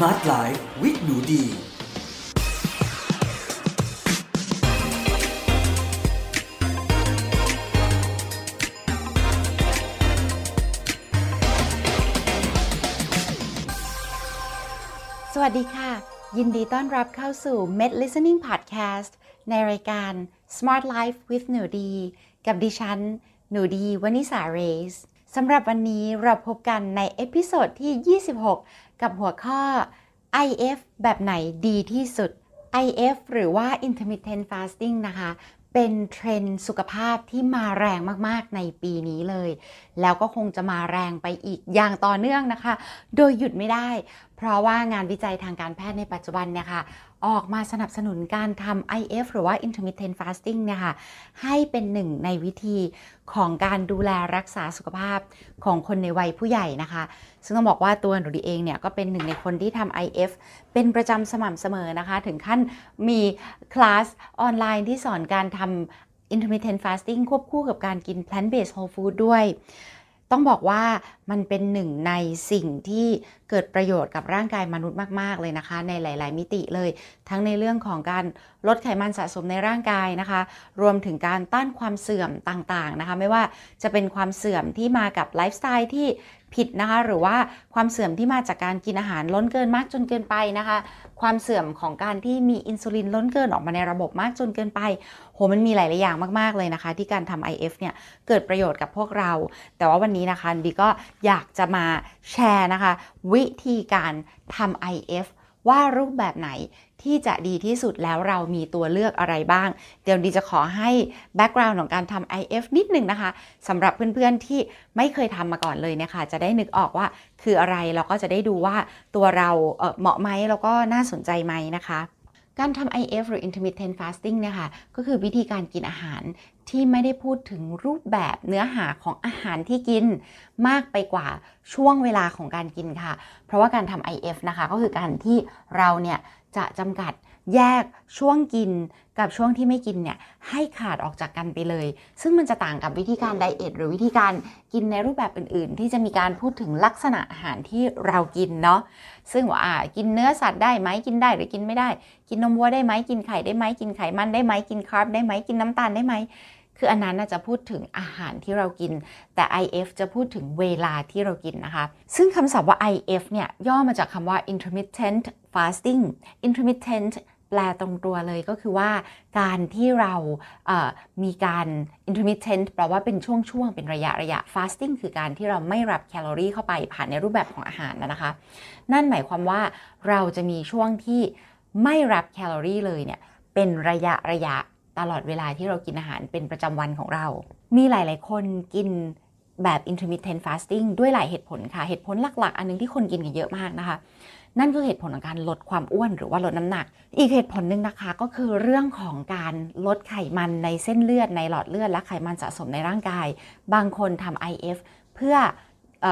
Smart Life with หนูดี สวัสดีค่ะ ยินดีต้อนรับเข้าสู่ Med Listening Podcast ในรายการ Smart Life with หนูดี กับดิฉัน หนูดีวนิสาเรสสำหรับวันนี้เราพบกันใน episode ที่ 26 กับหัวข้อ IF แบบไหนดีที่สุด IF หรือว่า intermittent fasting นะคะ เป็นเทรนด์สุขภาพที่มาแรงมาก ๆ ในปีนี้เลย แล้วก็คงจะมาแรงไปอีกอย่างต่อเนื่องนะคะ โดยหยุดไม่ได้ เพราะว่างานวิจัยทางการแพทย์ในปัจจุบันเนี่ยค่ะ ออกมาสนับสนุนการทำ IF หรือว่า intermittent fasting เนี่ยค่ะให้เป็นหนึ่งในวิธีของการดูแลรักษาสุขภาพของคนในวัยผู้ใหญ่นะคะ ซึ่งต้องบอกว่าตัวหนูดีเองเนี่ยก็เป็นหนึ่งในคนที่ทำ IF เป็นประจำสม่ำเสมอนะคะ ถึงขั้นมีคลาสออนไลน์ที่สอนการทำ intermittent fasting ควบคู่กับการกิน plant based whole food ด้วย ต้องบอกว่ามันเป็นหนึ่งในสิ่งที่เกิดประโยชน์กับร่างกายมนุษย์มาก ๆ เลยนะคะ ในหลาย ๆ มิติเลย ทั้งในเรื่องของการลดไขมันสะสมในร่างกายนะคะ รวมถึงการต้านความเสื่อมต่าง ๆ นะคะ ไม่ว่าจะเป็นความเสื่อมที่มากับไลฟ์สไตล์ที่ ผิดนะคะ หรือว่าความเสื่อมที่มาจากการกินอาหารล้นเกินมากจนเกินไปนะคะ ความเสื่อมของการที่มีอินซูลินล้นเกินออกมาในระบบมากจนเกินไปโหมันมีหลายๆอย่างมาก ๆ เลยนะคะ ที่การทำ IF เนี่ยเกิดประโยชน์กับพวกเรา แต่ว่าวันนี้นะคะดีก็อยากจะมาแชร์นะคะ วิธีการทำ IF ว่ารูปแบบไหนที่จะดีที่สุดแล้วเรามีตัวเลือกอะไรบ้าง เดี๋ยวดีจะขอให้แบ็กกราวน์ของการทำ IF นิดหนึ่งนะคะสำหรับเพื่อนๆที่ไม่เคยทำมาก่อนเลยเนี่ยค่ะ จะได้นึกออกว่าคืออะไร แล้วก็จะได้ดูว่าตัวเราเเหมาะไหมแล้วก็น่าสนใจไหมนะคะ การทำ IF หรือ intermittent fasting นะคะก็คือวิธีการกินอาหารที่ไม่ได้พูดถึงรูปแบบเนื้อหาของอาหารที่กินมากไปกว่าช่วงเวลาของการกินค่ะ เพราะว่าการทำ IF นะคะ ก็คือการที่เราเนี่ยจะจำกัด แยกช่วงกินกับช่วงที่ไม่กินเนี่ยให้ขาดออกจากกันไปเลย ซึ่งมันจะต่างกับวิธีการไดเอทหรือวิธีการกินในรูปแบบอื่น ๆ ที่จะมีการพูดถึงลักษณะอาหารที่เรากินเนาะซึ่งว่ากินเนื้อสัตว์ได้ไหมกินได้หรือกินไม่ได้ กินนมวัวได้ไหมกินไข่ได้ไหมกินไขมันได้ไหมกินคาร์บได้ไหมกินน้ำตาลได้ไหมคืออันนั้นจะพูดถึงอาหารที่เรากิน แต่ IF จะพูดถึงเวลาที่เรากินนะคะ ซึ่งคำศัพท์ว่า IF เนี่ยย่อมาจากคำว่า intermittent fasting intermittent แปลตรงตัวเลยก็คือว่าการที่เรามีการ intermittent แปลว่าเป็นช่วงๆ เป็นระยะระยะ fasting คือการที่เราไม่รับแคลอรี่เข้าไปผ่านในรูปแบบของอาหารนะคะ นั่นหมายความว่าเราจะมีช่วงที่ไม่รับแคลอรี่เลยเนี่ยเป็นระยะระยะตลอดเวลาที่เรากินอาหารเป็นประจำวันของเรา มีหลายๆ คนกินแบบ intermittent fasting ด้วยหลายเหตุผลค่ะ เหตุผลหลักๆ อันนึงที่คนกินกันเยอะมากนะคะ นั่นคือเหตุผลของการลดความอ้วนหรือว่าลดน้ำหนัก อีกเหตุผลหนึ่งนะคะก็คือเรื่องของการลดไขมันในเส้นเลือดในหลอดเลือดและไขมันสะสมในร่างกาย บางคนทำ IF เพื่ออ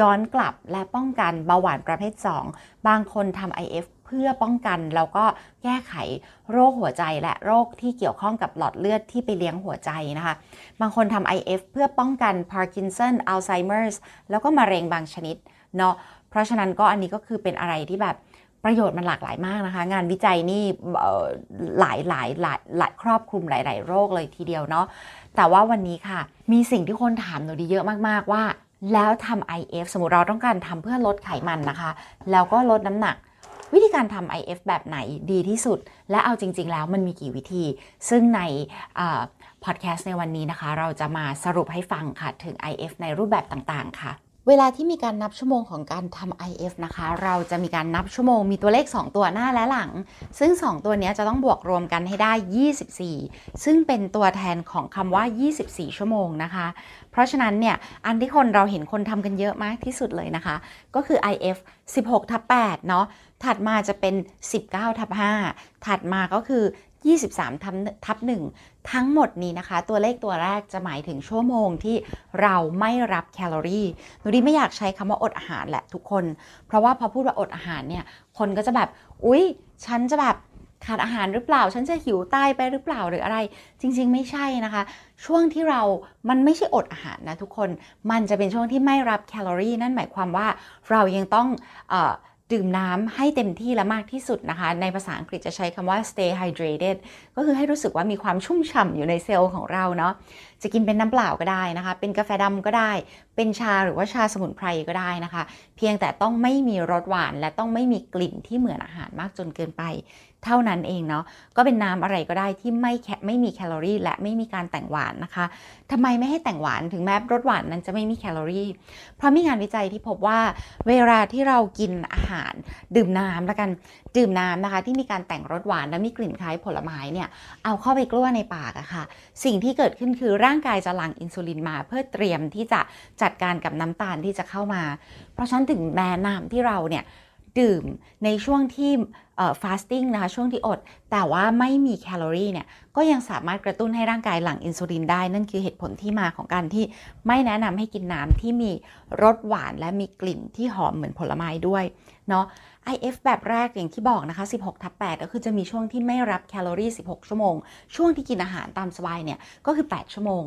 ย้อนกลับและป้องกันเบาหวานประเภท 2 บางคนทำ IF เพื่อป้องกันแล้วก็แก้ไขโรคหัวใจและโรคที่เกี่ยวข้องกับหลอดเลือดที่ไปเลี้ยงหัวใจนะคะ บางคนทำ IF เพื่อป้องกันพาร์กินสันอัลไซเมอร์สแล้วก็มะเร็งบางชนิดเนาะ เพราะฉะนั้นก็อันนี้ก็คือเป็นอะไรที่แบบประโยชน์มันหลากหลายมากนะคะ งานวิจัยนี่หลายหลายหลายหลายครอบคลุมหลาย ๆ โรคเลยทีเดียวเนาะแต่ว่าวันนี้ค่ะ มีสิ่งที่คนถามหนูดีเยอะมาก ๆ ว่า แล้วทำ IF สมมติเราต้องการทำเพื่อลดไขมันนะคะ แล้วก็ลดน้ำหนักวิธีการทำ IF แบบไหนดีที่สุด และเอาจริง ๆ แล้วมันมีกี่วิธี ซึ่งในพอดแคสต์ในวันนี้นะคะ เราจะมาสรุปให้ฟังค่ะ ถึง IF ในรูปแบบต่าง ๆ ค่ะ เวลาที่มีการนับชั่วโมงของการทำ IF นะคะ เราจะมีการนับชั่วโมง มีตัวเลข 2 ตัวหน้าและหลัง ซึ่ง 2 ตัวนี้จะต้องบวกรวมกันให้ได้ 24 ซึ่งเป็นตัวแทนของคำว่า 24 ชั่วโมงนะคะ เพราะฉะนั้นเนี่ย อันที่คนเราเห็นคนทำกันเยอะมากที่สุดเลยนะคะ ก็คือ IF 16ทับ8เนาะ ถัดมาจะเป็น 19ทับ5ถัดมาก็คือ 23ทับทับ1ทั้งหมดนี้นะคะ ตัวเลขตัวแรกจะหมายถึงชั่วโมงที่เราไม่รับแคลอรี่หนูดีไม่อยากใช้คำว่าอดอาหารแหละทุกคน เพราะว่าพอพูดว่าอดอาหารเนี่ย คนก็จะแบบ อุ๊ย ฉันจะแบบขาดอาหารหรือเปล่า ฉันจะหิวตายไปหรือเปล่าหรืออะไร จริง ๆ ไม่ใช่นะคะ ช่วงที่เรา มันไม่ใช่อดอาหารนะทุกคน มันจะเป็นช่วงที่ไม่รับแคลอรี่ นั่นหมายความว่าเรายังต้องอ ดื่มน้ำให้เต็มที่และมากที่สุดนะคะ ในภาษาอังกฤษจะใช้คำว่า stay hydrated ก็คือให้รู้สึกว่ามีความชุ่มฉ่ำอยู่ในเซลล์ของเราเนาะ จะกินเป็นน้ำเปล่าก็ได้นะคะ เป็นกาแฟดำก็ได้ เป็นชาหรือว่าชาสมุนไพรก็ได้นะคะ เพียงแต่ต้องไม่มีรสหวาน และต้องไม่มีกลิ่นที่เหมือนอาหารมากจนเกินไป เท่านั้นเองเนาะก็เป็นน้ำอะไรก็ได้ที่ไม่แคไม่มีแคลอรี่ และไม่มีการแต่งหวานนะคะทำไมไม่ให้แต่งหวานถึงแม้รสหวานนั้นจะไม่มีแคลอรี่ เพราะมีงานวิจัยที่พบว่าเวลาที่เรากินอาหารดื่มน้ำแล้วกันดื่มน้ำนะคะ ที่มีการแต่งรสหวานและมีกลิ่นคล้ายผลไม้เนี่ยเอาเข้าไปกลั้วในปากอะค่ะ สิ่งที่เกิดขึ้นคือร่างกายจะหลั่งอินซูลินมา เพื่อเตรียมที่จะจัดการกับน้ำตาลที่จะเข้ามา เพราะฉะนั้นถึงแม้น้ำที่เราเนี่ยดื่มในช่วงที่ fasting นะคะ ช่วงที่อด แต่ว่าไม่มีแคลอรี่เนี่ย ก็ยังสามารถกระตุ้นให้ร่างกายหลั่งอินซูลินได้ นั่นคือเหตุผลที่มาของการที่ไม่แนะนำให้กินน้ำที่มีรสหวานและมีกลิ่นที่หอมเหมือนผลไม้ด้วย เนาะ IF แบบแรกอย่างที่บอกนะคะ 16ทับ8ก็คือจะมีช่วงที่ไม่รับแคลอรี่ 16 ชั่วโมง ช่วงที่กินอาหารตามสบายเนี่ย ก็คือ 8 ชั่วโมง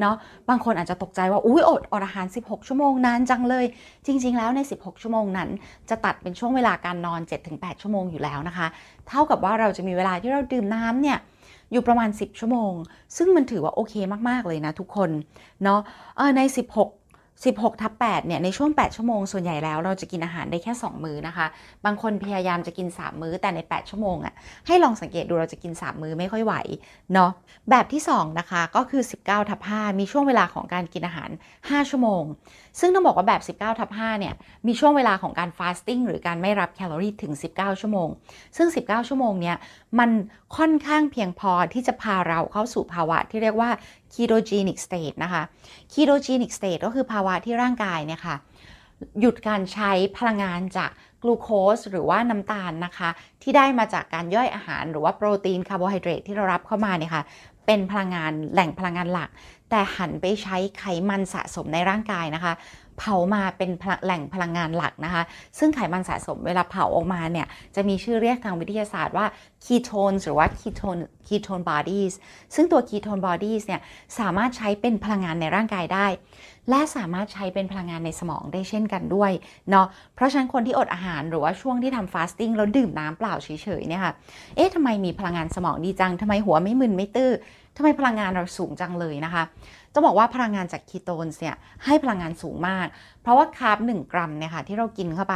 เนาะบางคนอาจจะตกใจว่า อุ้ยอดอดอาหาร 16 ชั่วโมงนานจังเลย จริง ๆ แล้วใน 16 ชั่วโมงนั้น จะตัดเป็นช่วงเวลาการนอน 7-8 ชั่วโมงอยู่แล้วนะคะ เท่ากับว่าเราจะมีเวลาที่เราดื่มน้ำเนี่ยอยู่ประมาณ 10 ชั่วโมง ซึ่งมันถือว่าโอเคมาก ๆ เลยนะทุกคน เนาะใน 16 16ทับ8เนี่ยในช่วง 8 ชั่วโมงส่วนใหญ่แล้วเราจะกินอาหารได้แค่ 2 มื้อนะคะ บางคนพยายามจะกิน 3 มื้อแต่ใน 8 ชั่วโมงอะ่ะให้ลองสังเกตดูเราจะกิน 3 มื้อไม่ค่อยไหวเนาะแบบที่ 2 นะคะก็คือ 19ทับ5มีช่วงเวลาของการกินอาหาร 5 ชั่วโมง ซึ่งต้องบอกว่าแบบ 19ทับ5เนี่ยมีช่วงเวลาของการ fasting หรือการไม่รับแคลอรี่ถึง 19 ชั่วโมง ซึ่ง 19 ชั่วโมงเนี่ยมันค่อนข้างเพียงพอที่จะพาเราเข้าสู่ภาวะที่เรียกว่า ketogenic state นะคะ ketogenic state ก็คือภาวะที่ร่างกายเนี่ยค่ะหยุดการใช้พลังงานจากกลูโคสหรือว่าน้ำตาลนะคะ ที่ได้มาจากการย่อยอาหารหรือว่าโปรตีนคาร์โบไฮเดรตที่เรารับเข้ามาเนี่ยค่ะเป็นพลังงานแหล่งพลังงานหลัก แต่หันไปใช้ไขมันสะสมในร่างกายนะคะ เผามาเป็นแหล่งพลังงานหลักนะคะ ซึ่งไขมันสะสมเวลาเผาออกมาเนี่ย จะมีชื่อเรียกทางวิทยาศาสตร์ว่า ketones หรือว่า ketone ketone bodies ซึ่งตัว ketone bodies เนี่ย สามารถใช้เป็นพลังงานในร่างกายได้ และสามารถใช้เป็นพลังงานในสมองได้เช่นกันด้วยเนาะ เพราะฉะนั้นคนที่อดอาหารหรือว่าช่วงที่ทำฟาสติ้งแล้วดื่มน้ำเปล่าเฉยๆเนี่ยค่ะ เอ๊ะทำไมมีพลังงานสมองดีจังทำไมหัวไม่มึนไม่ตื้อทำไมพลังงานเราสูงจังเลยนะคะ จะบอกว่าพลังงานจากคีโตนเนี่ยให้พลังงานสูงมาก เพราะว่าคาร์บ1กรัมเนี่ยค่ะที่เรากินเข้าไป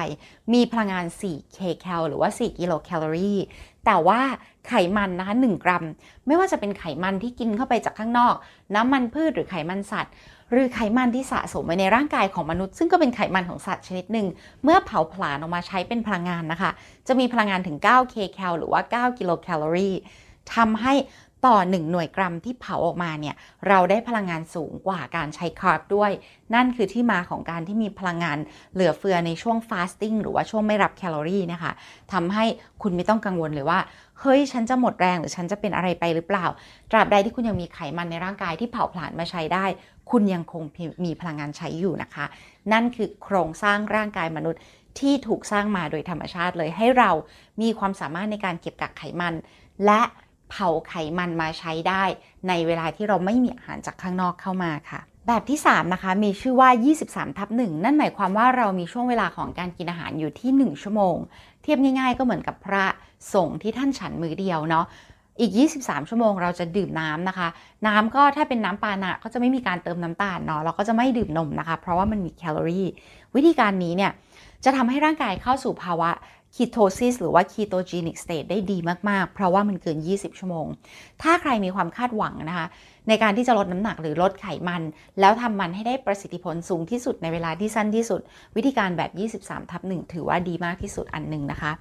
มีพลังงาน4เคแคลหรือว่า 4 กิโลแคลอรี่ แต่ว่าไขมันนะคะ1กรัม ไม่ว่าจะเป็นไขมันที่กินเข้าไปจากข้างนอก น้ำมันพืชหรือไขมันสัตว์ หรือไขมันที่สะสมไว้ในร่างกายของมนุษย์ ซึ่งก็เป็นไขมันของสัตว์ชนิดหนึ่ง เมื่อเผาผลาญออกมาใช้เป็นพลังงานนะคะ จะมีพลังงานถึง9 kcal หรือว่า 9 กิโลแคลอรี่ทำให้ ต่อ 1 หน่วยกรัมที่เผาออกมาเนี่ยเราได้พลังงานสูงกว่าการใช้ carb ด้วย นั่นคือที่มาของการที่มีพลังงานเหลือเฟือในช่วง fasting หรือว่าช่วงไม่รับแคลอรี่นะคะทำให้คุณไม่ต้องกังวลเลยว่าเฮ้ยฉันจะหมดแรงหรือฉันจะเป็นอะไรไปหรือเปล่า ตราบใดที่คุณยังมีไขมันในร่างกายที่เผาผลาญมาใช้ได้ คุณยังคงมีพลังงานใช้อยู่นะคะ นั่นคือโครงสร้างร่างกายมนุษย์ที่ถูกสร้างมาโดยธรรมชาติเลยให้เรามีความสามารถในการเก็บกักไขมัน และ เผาไขมันมาใช้ได้ในเวลาที่เราไม่มีอาหารจากข้างนอกเข้ามาค่ะ แบบที่ 3 นะคะ มีชื่อว่า 23 ทับ 1 นั่นหมายความว่าเรามีช่วงเวลาของการกินอาหารอยู่ที่ 1 ชั่วโมง เทียบง่าย ๆ ก็เหมือนกับพระสงฆ์ที่ท่านฉันมือเดียวเนาะอีก 23 ชั่วโมงเราจะดื่มน้ำนะคะ น้ำก็ถ้าเป็นน้ำปานะก็จะไม่มีการเติมน้ำตาลเนาะเราก็จะไม่ดื่มนมนะคะ เพราะว่ามันมีแคลอรี่ วิธีการนี้เนี่ยจะทำให้ร่างกายเข้าสู่ภาวะ ketosis หรือว่าคีโตจีนิกสเต e ได้ดีมาก ๆ เพราะว่ามันเกิน 20 ชั่วโมง ถ้าใครมีความคาดหวังนะคะ ในการที่จะลดน้ำหนักหรือลดไขมัน แล้วทำมันให้ได้ประสิทธิผลสูงที่สุดในเวลาที่สั้นที่สุด วิธีการแบบ 23 ทับ 1 ถือว่าดีมากที่สุดอันหนึ่งนะคะ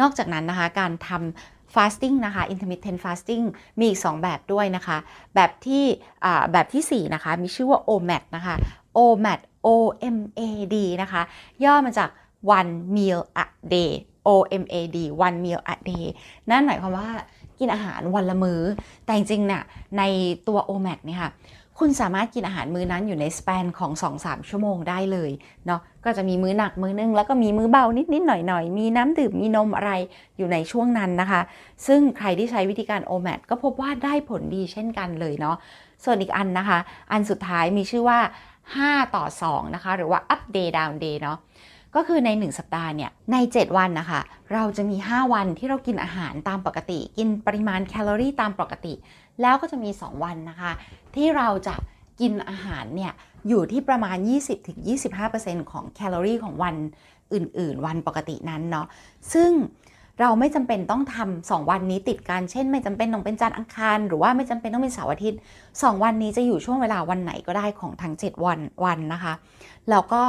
นอกจากนั้นนะคะ การทำ fasting นะคะ intermittent fasting มีอีก 2 แบบด้วยนะคะ แบบที่แบบที่ 4 นะคะ มีชื่อว่า OMAD นะคะ OMAD O M A D นะคะ ย่อมาจาก one meal a day OMAD one meal a day นั่นหมายความว่ากินอาหารวันละมือ้อ แต่จริงๆเนี่ยในตัว OMAD เนี่ยค่ะ คุณสามารถกินอาหารมื้อนั้นอยู่ในสเปนของ 2-3 ชั่วโมงได้เลยเนาะ ก็จะมีมื้อหนักมื้อนึง แล้วก็มีมื้อเบานิดๆหน่อยๆ มีน้ำดื่ม มีนมอะไรอยู่ในช่วงนั้นนะคะ ซึ่งใครที่ใช้วิธีการ OMAD ก็พบว่าได้ผลดีเช่นกันเลยเนาะ ส่วนอีกอันนะคะ อันสุดท้ายมีชื่อว่า 5 ต่อ 2 นะคะ หรือว่า up day down day เนาะ ก็คือใน 1 สัปดาห์เนี่ยใน 7 วันนะคะ เราจะมี 5 วันที่เรากินอาหารตามปกติ กินปริมาณแคลอรี่ตามปกติ แล้วก็จะมี 2 วันนะคะ ที่เราจะกินอาหารเนี่ยอยู่ที่ประมาณ 20-25%ของแคลอรี่ของวันอื่น ๆ วันปกตินั้นเนาะซึ่งเราไม่จำเป็นต้องทำสองวันนี้ติดกัน เช่น ไม่จำเป็นต้องเป็นจันทร์อังคาร หรือว่าไม่จำเป็นต้องเป็นเสาร์อาทิตย์ 2 วันนี้จะอยู่ช่วงเวลาวันไหนก็ได้ของทั้ง 7 วันวันนะคะ แล้วก็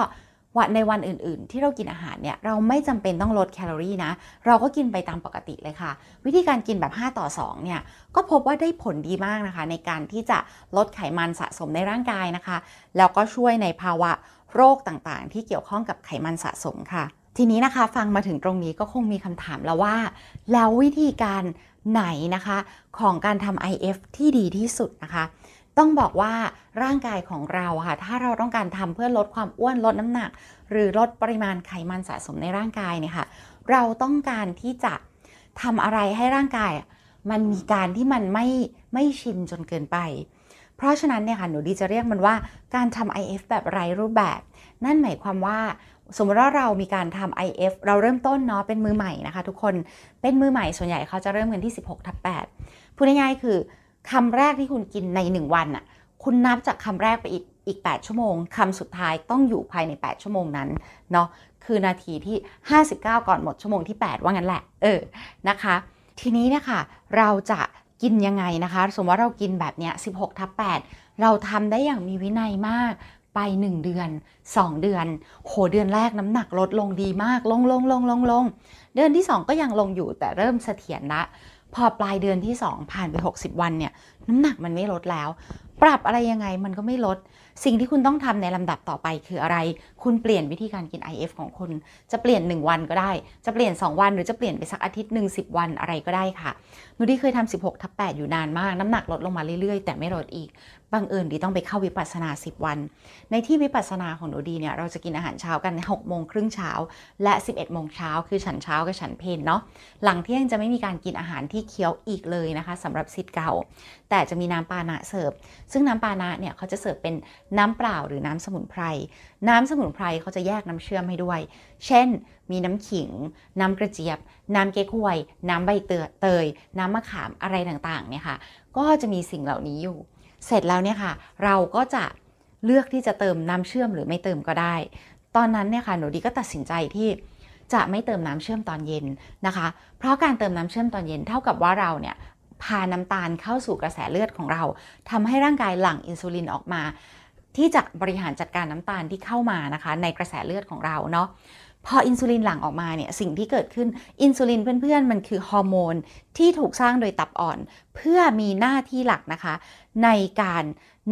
วันในวันอื่นๆ ที่เรากินอาหารเนี่ยเราไม่จำเป็นต้องลดแคลอรี่นะ เราก็กินไปตามปกติเลยค่ะ วิธีการกินแบบ 5 ต่อ 2 เนี่ย ก็พบว่าได้ผลดีมากนะคะ ในการที่จะลดไขมันสะสมในร่างกายนะคะ แล้วก็ช่วยในภาวะโรคต่างๆ ที่เกี่ยวข้องกับไขมันสะสมค่ะ ทีนี้นะคะฟังมาถึงตรงนี้ก็คงมีคำถามแล้วว่า แล้ววิธีการไหนนะคะของการทำ IF ที่ดีที่สุดนะคะ ต้องบอกว่าร่างกายของเราค่ะ ถ้าเราต้องการทำเพื่อลดความอ้วนลดน้ำหนัก หรือลดปริมาณไขมันสะสมในร่างกายเนี่ยค่ะ เราต้องการที่จะทำอะไรให้ร่างกาย มันมีการที่มันไม่ไม่ชินจนเกินไป เพราะฉะนั้นเนี่ยค่ะหนูดีจะเรียกมันว่าการทำ IF แบบไร้รูปแบบ นั่นหมายความว่าสมมติว่าเรามีการทำ IF เราเริ่มต้นเนาะเป็นมือใหม่นะคะ ทุกคนเป็นมือใหม่ส่วนใหญ่เขาจะเริ่มกันที่ 16ทับ8พูดง่ายๆคือ คำแรกที่คุณกินใน1วันอะคุณนับจากคำแรกไปอีกอีก 8 ชั่วโมงคำสุดท้ายต้องอยู่ภายใน 8 ชั่วโมงนั้นเนาะคือนาทีที่ 59 ก่อนหมดชั่วโมงที่ 8 ว่างั้นแหละ เออนะคะ ทีนี้เนี่ยค่ะเราจะกินยังไงนะคะ สมมติว่าเรากินแบบเนี้ย 16 ทับ 8 เราทำได้อย่างมีวินัยมากไป 1 เดือน 2 เดือน โหเดือนแรกน้ำหนักลดลงดีมาก ลงลงลงลงลงเดือนที่ 2 ก็ยังลงอยู่แต่เริ่มเสถียรละ พอปลายเดือนที่ 2 ผ่านไป 60 วันเนี่ยน้ำหนักมันไม่ลดแล้ว ปรับอะไรยังไงมันก็ไม่ลด สิ่งที่คุณต้องทำในลำดับต่อไปคืออะไร คุณเปลี่ยนวิธีการกิน IF ของคุณ จะเปลี่ยน 1 วันก็ได้ จะเปลี่ยน 2 วัน หรือจะเปลี่ยนไปสักอาทิตย์หนึ่งสิวันอะไรก็ได้ค่ะหนูดีเคยทำ16ทับ8อยู่นานมาก น้ำหนักลดลงมาเรื่อยๆ แต่ไม่ลดอีก บังเอิญดีต้องไปเข้าวิปัสสนา 10 วัน ในที่วิปัสสนาของหนูดีเนี่ยเราจะกินอาหารเช้ากัน6โมงครึ่งเช้าและ 11โมงเช้าคือฉันเช้ากับฉันเพนเนาะหลังเที่ยงจะไม่มีการกินอาหารที่เคี้ยวอีกเลยนะคะสำหรับซิดเก่า แต่จะมีน้ำปานะเสิร์ฟ ซึ่งน้ำปานะเนี่ยเขาจะเสิร์ฟเป็นน้ำเปล่าหรือน้ำสมุนไพรน้ำสมุนไพรเขาจะแยกน้ำเชื่อมให้ด้วย เช่น มีน้ำขิง น้ำกระเจี๊ยบ น้ำเก๊กฮวย น้ำใบเตยเตยน้ำมะขามอะไรต่างๆเนี่ยค่ะ ก็จะมีสิ่งเหล่านี้อยู่ เสร็จแล้วเนี่ยค่ะ เราก็จะเลือกที่จะเติมน้ำเชื่อมหรือไม่เติมก็ได้ ตอนนั้นเนี่ยค่ะหนูดีก็ตัดสินใจที่จะไม่เติมน้ำเชื่อมตอนเย็นนะคะ เพราะการเติมน้ำเชื่อมตอนเย็นเท่ากับว่าเราเนี่ยพาน้ำตาลเข้าสู่กระแสเลือดของเราทำให้ร่างกายหลั่งอินซูลินออกมา ที่จะบริหารจัดการน้ำตาลที่เข้ามานะคะ ในกระแสเลือดของเราเนาะ พออินซูลินหลั่งออกมาเนี่ยสิ่งที่เกิดขึ้นอินซูลินเพื่อนๆ มันคือฮอร์โมนที่ถูกสร้างโดยตับอ่อน เพื่อมีหน้าที่หลักนะคะ ในการ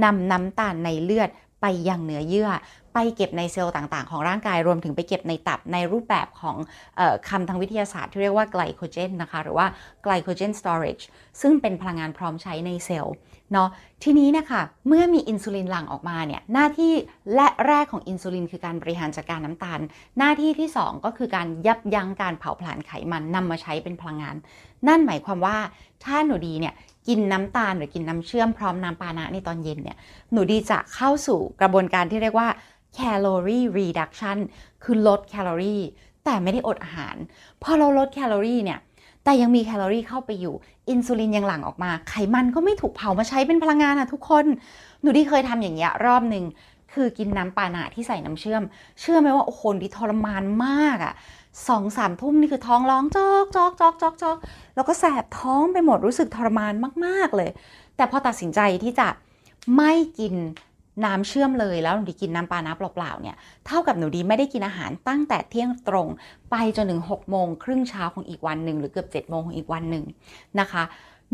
นำน้ำตาลในเลือดไปยังเนื้อเยื่อ ไปเก็บในเซลล์ต่างๆ ของร่างกายรวมถึงไปเก็บในตับในรูปแบบของออคำทางวิทยาศาสตร์ที่เรียกว่าไกลโคเจนนะคะ หรือว่าไกลโคเจนสตอเรจซึ่งเป็นพลังงานพร้อมใช้ในเซลล์เนาะทีนี้นะคะเมื่อมีอินซูลินหลั่งออกมาเนี่ยหน้าที่และแรกของอินซูลินคือการบริหารจัดการน้ำตาล หน้าที่ที่ 2 ก็คือการยับยั้งการเผาผลาญไขมันนำมาใช้เป็นพลังงาน นั่นหมายความว่าถ้าหนูดีเนี่ยกินน้ำตาลหรือกินน้ำเชื่อมพร้อมน้ำปานะในตอนเย็นเนี่ยหนูดีจะเข้าสู่กระบวนการที่เรียกว่า calorie reduction คือลดแคลอรี่แต่ไม่ได้อดอาหาร พอเราลดแคลอรี่เนี่ย แต่ยังมีแคลอรี่เข้าไปอยู่ อินซูลินยังหลั่งออกมา ไขมันก็ไม่ถูกเผามาใช้เป็นพลังงานอะทุกคน หนูดีเคยทำอย่างเงี้ยรอบหนึ่งคือกินน้ำปานะที่ใส่น้ำเชื่อม เชื่อไหมว่าโอ้โหดีทรมานมากอะสองสามทุ่มนี่คือท้องร้องจอกจอกจอกจอกจอกแล้วก็แสบท้องไปหมดรู้สึกทรมานมาก ๆ เลย แต่พอตัดสินใจที่จะไม่กิน น้ำเชื่อมเลยแล้วหนูดีกินน้ำปาน้ำเปล่าๆเนี่ยเท่ากับหนูดีไม่ได้กินอาหารตั้งแต่เที่ยงตรงไปจนถึง6โมงครึ่งเช้าของอีกวันหนึ่งหรือเกือบ7โมงของอีกวันหนึ่งนะคะ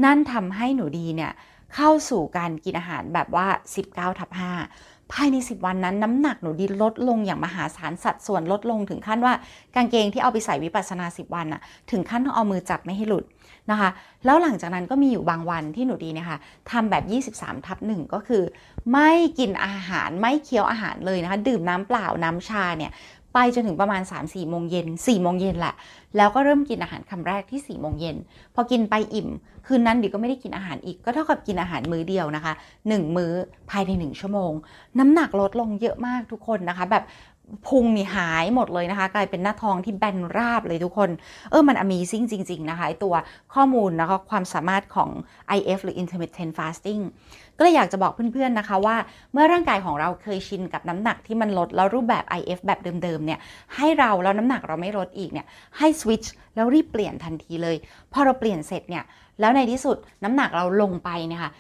นั่นทำให้หนูดีเนี่ยเข้าสู่การกินอาหารแบบว่า 19ทับ5 ภายใน 10 วันนั้นน้ำหนักหนูดีลดลงอย่างมหาศาลสัดส่วนลดลงถึงขั้นว่ากางเกงที่เอาไปใส่วิปัสสนา 10 วันอะถึงขั้นต้องเอามือจับไม่ให้หลุดนะคะ แล้วหลังจากนั้นก็มีอยู่บางวันที่หนูดีเนี่ยค่ะทำแบบ 23 ทับหนึ่งก็คือ ไม่กินอาหารไม่เคี้ยวอาหารเลยนะคะ ดื่มน้ำเปล่าน้ำชาเนี่ย ไปจนถึงประมาณ 3-4โมงเย็น4โมงเย็นแหละ แล้วก็เริ่มกินอาหารคำแรกที่4โมงเย็นพอกินไปอิ่ม คืนนั้นดิก็ไม่ได้กินอาหารอีก ก็เท่ากับกินอาหารมื้อเดียวนะคะ 1 มื้อภายใน 1 ชั่วโมง น้ำหนักลดลงเยอะมากทุกคนนะคะ แบบ พุงนี่หายหมดเลยนะคะ กลายเป็นหน้าท้องที่แบนราบเลยทุกคน เออมัน amazing จริง ๆ นะคะไอตัวข้อมูลนะคะความสามารถของ IF หรือ intermittent fasting ก็เลยอยากจะบอกเพื่อนๆนะคะว่า เมื่อร่างกายของเราเคยชินกับน้ำหนักที่มันลดแล้วรูปแบบ IF แบบเดิมๆเนี่ยให้เราแล้วน้ำหนักเราไม่ลดอีกเนี่ยให้สวิตช์แล้วรีบเปลี่ยนทันทีเลย พอเราเปลี่ยนเสร็จเนี่ยแล้วในที่สุดน้ำหนักเราลงไปเนี่ยค่ะ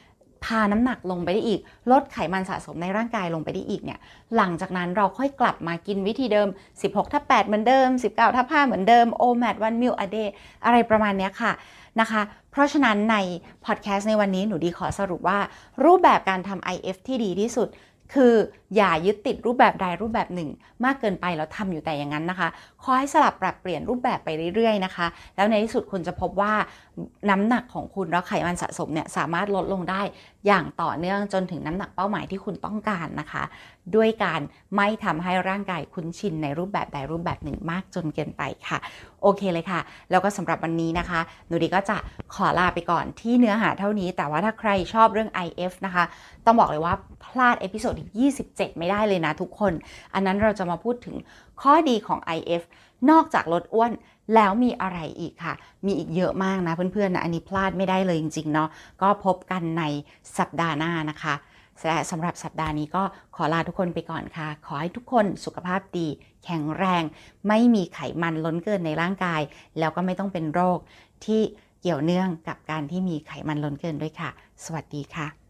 พาน้ำหนักลงไปได้อีก ลดไขมันสะสมในร่างกายลงไปได้อีกเนี่ยหลังจากนั้นเราค่อยกลับมากินวิธีเดิม 16ทับ8เหมือนเดิม 19ทับ5เหมือนเดิม OMAD one meal a day อะไรประมาณนี้ค่ะนะคะ เพราะฉะนั้นในพอดแคสต์ในวันนี้หนูดีขอสรุปว่า รูปแบบการทำ IF ที่ดีที่สุด คืออย่ายึดติดรูปแบบใดรูปแบบหนึ่ง มากเกินไปแล้วทำอยู่แต่อย่างนั้นนะคะขอให้สลับปรับเปลี่ยนรูปแบบไปเรื่อยๆนะคะ แล้วในที่สุดคุณจะพบว่าน้ำหนักของคุณแล้วไขมันสะสมเนี่ยสามารถลดลงได้อย่างต่อเนื่องจนถึงน้ำหนักเป้าหมายที่คุณต้องการนะคะ ด้วยการไม่ทำให้ร่างกายคุ้นชินในรูปแบบใดรูปแบบหนึ่งมากจนเกินไปค่ะ โอเคเลยค่ะ แล้วก็สำหรับวันนี้นะคะ หนูดีก็จะขอลาไปก่อนที่เนื้อหาเท่านี้ แต่ว่าถ้าใครชอบเรื่อง IF นะคะ ต้องบอกเลยว่าพลาด episode ที่27 ไม่ได้เลยนะทุกคน อันนั้นเราจะมาพูดถึงข้อดีของ IF นอกจากลดอ้วนแล้วมีอะไรอีกค่ะ มีอีกเยอะมากนะเพื่อนๆนะ อันนี้พลาดไม่ได้เลยจริงๆเนาะ ก็พบกันในสัปดาห์หน้านะคะ และสำหรับสัปดาห์นี้ก็ขอลาทุกคนไปก่อนค่ะ ขอให้ทุกคนสุขภาพดี แข็งแรง ไม่มีไขมันล้นเกินในร่างกาย แล้วก็ไม่ต้องเป็นโรคที่เกี่ยวเนื่องกับการที่มีไขมันล้นเกินด้วยค่ะ สวัสดีค่ะ